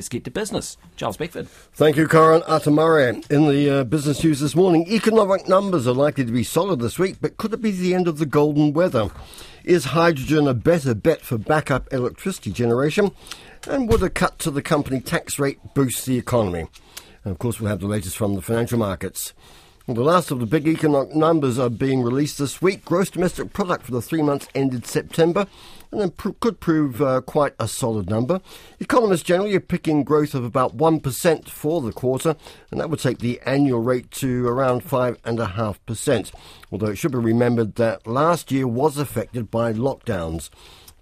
Let's get to business. Charles Beckford. Thank you, Karan Atamare. In the uh, business news this morning, economic numbers are likely to be solid this week, but could it be the end of the golden weather? Is hydrogen a better bet for backup electricity generation? And would a cut to the company tax rate boost the economy? And of course, we'll have the latest from the financial markets. The last of the big economic numbers are being released this week. Gross domestic product for the three months ended September and then pr- could prove uh, quite a solid number. Economists generally are picking growth of about 1% for the quarter, and that would take the annual rate to around 5.5%. Although it should be remembered that last year was affected by lockdowns.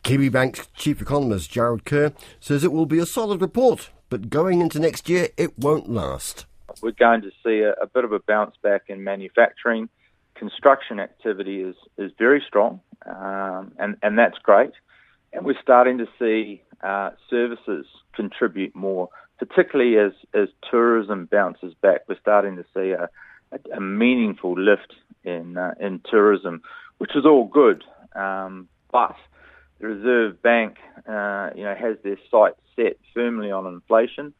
Kiwibank's chief economist Jarrod Kerr says it will be a solid report, but going into next year, it won't last. We're going to see a, a bit of a bounce back in manufacturing construction activity is, is very strong, um, and, and that's great. And we're starting to see uh, services contribute more, particularly as, as tourism bounces back. We're starting to see a, a, a meaningful lift in, uh, in tourism, which is all good. Um, but the Reserve Bank, uh, you know, has their sights set firmly on inflation,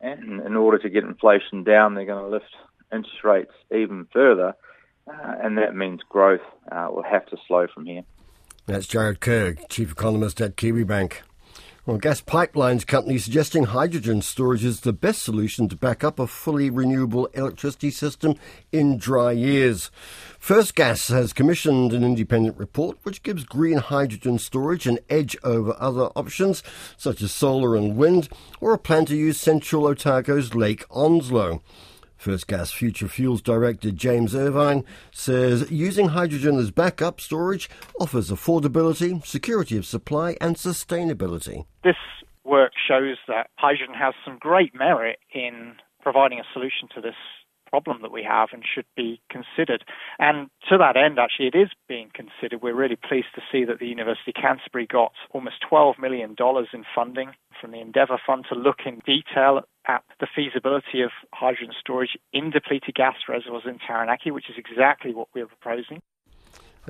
and in order to get inflation down, they're going to lift interest rates even further uh, and that means growth uh, will have to slow from here. That's Jarrod Kerr, Chief Economist at Kiwibank. Well, gas pipelines company suggesting hydrogen storage is the best solution to back up a fully renewable electricity system in dry years. First Gas has commissioned an independent report which gives green hydrogen storage an edge over other options such as solar and wind, or a plan to use Central Otago's Lake Onslow. First Gas Future Fuels Director James Irvine says using hydrogen as backup storage offers affordability, security of supply, and sustainability. This work shows that hydrogen has some great merit in providing a solution to this problem that we have and should be considered. And to that end, actually, it is being considered. We're really pleased to see that the University of Canterbury got almost $12 million in funding from the Endeavour Fund to look in detail at the feasibility of hydrogen storage in depleted gas reservoirs in Taranaki, which is exactly what we're proposing.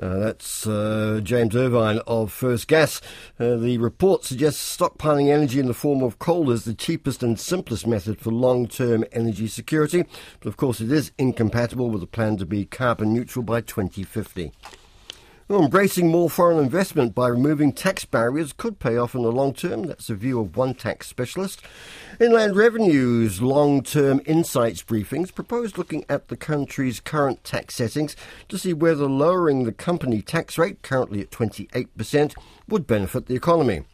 Uh, that's uh, James Irvine of First Gas. Uh, the report suggests stockpiling energy in the form of coal is the cheapest and simplest method for long term energy security, but of course it is incompatible with a plan to be carbon neutral by 2050. Well, embracing more foreign investment by removing tax barriers could pay off in the long term. That's the view of one tax specialist. Inland Revenue's long term insights briefings proposed looking at the country's current tax settings to see whether lowering the company tax rate, currently at 28%, would benefit the economy.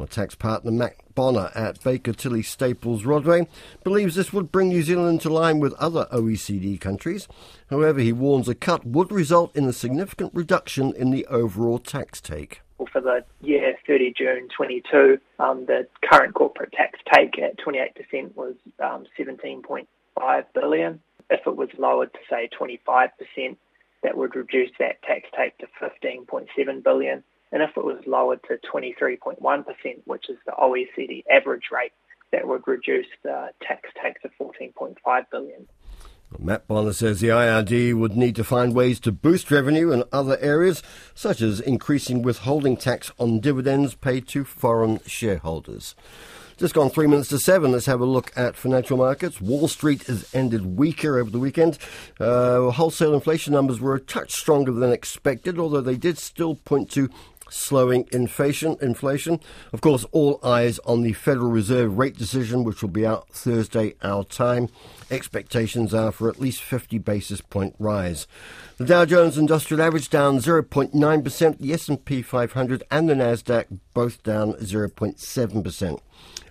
Well, tax partner Matt Bonner at Baker Tilly Staples Rodway believes this would bring New Zealand into line with other OECD countries. However, he warns a cut would result in a significant reduction in the overall tax take. For the year 30 June 22, um, the current corporate tax take at 28% was um, 17.5 billion. If it was lowered to say 25%, that would reduce that tax take to 15.7 billion. And if it was lowered to 23.1%, which is the OECD average rate, that would reduce the tax take to 14.5 billion. Matt Bonner says the IRD would need to find ways to boost revenue in other areas, such as increasing withholding tax on dividends paid to foreign shareholders. Just gone three minutes to seven. Let's have a look at financial markets. Wall Street has ended weaker over the weekend. Uh, wholesale inflation numbers were a touch stronger than expected, although they did still point to slowing inflation. Inflation, of course, all eyes on the Federal Reserve rate decision, which will be out Thursday our time. Expectations are for at least 50 basis point rise. The Dow Jones Industrial Average down 0.9%, the S&P 500 and the Nasdaq both down 0.7%.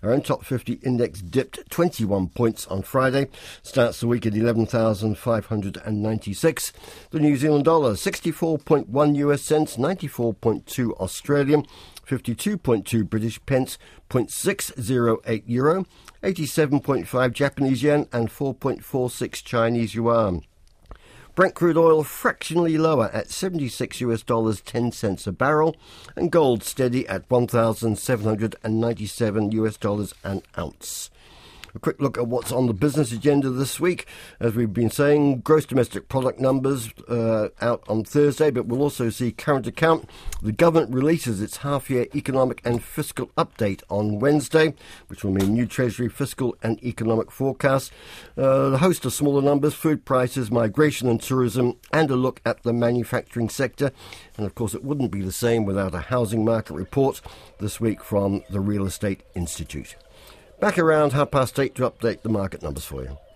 Our own top 50 index dipped 21 points on Friday, starts the week at 11,596. The New Zealand dollar 64.1 US cents, 94.2 Australian, 52.2 British pence, 0.608 euro, 87.5 Japanese yen, and 4.46 Chinese yuan. Brent crude oil fractionally lower at 76 US dollars 10 cents a barrel, and gold steady at 1,797 US dollars an ounce. A quick look at what's on the business agenda this week. As we've been saying, gross domestic product numbers uh, out on Thursday, but we'll also see current account. The government releases its half year economic and fiscal update on Wednesday, which will mean new Treasury fiscal and economic forecasts. Uh, a host of smaller numbers, food prices, migration and tourism, and a look at the manufacturing sector. And of course, it wouldn't be the same without a housing market report this week from the Real Estate Institute. Back around half past eight to update the market numbers for you.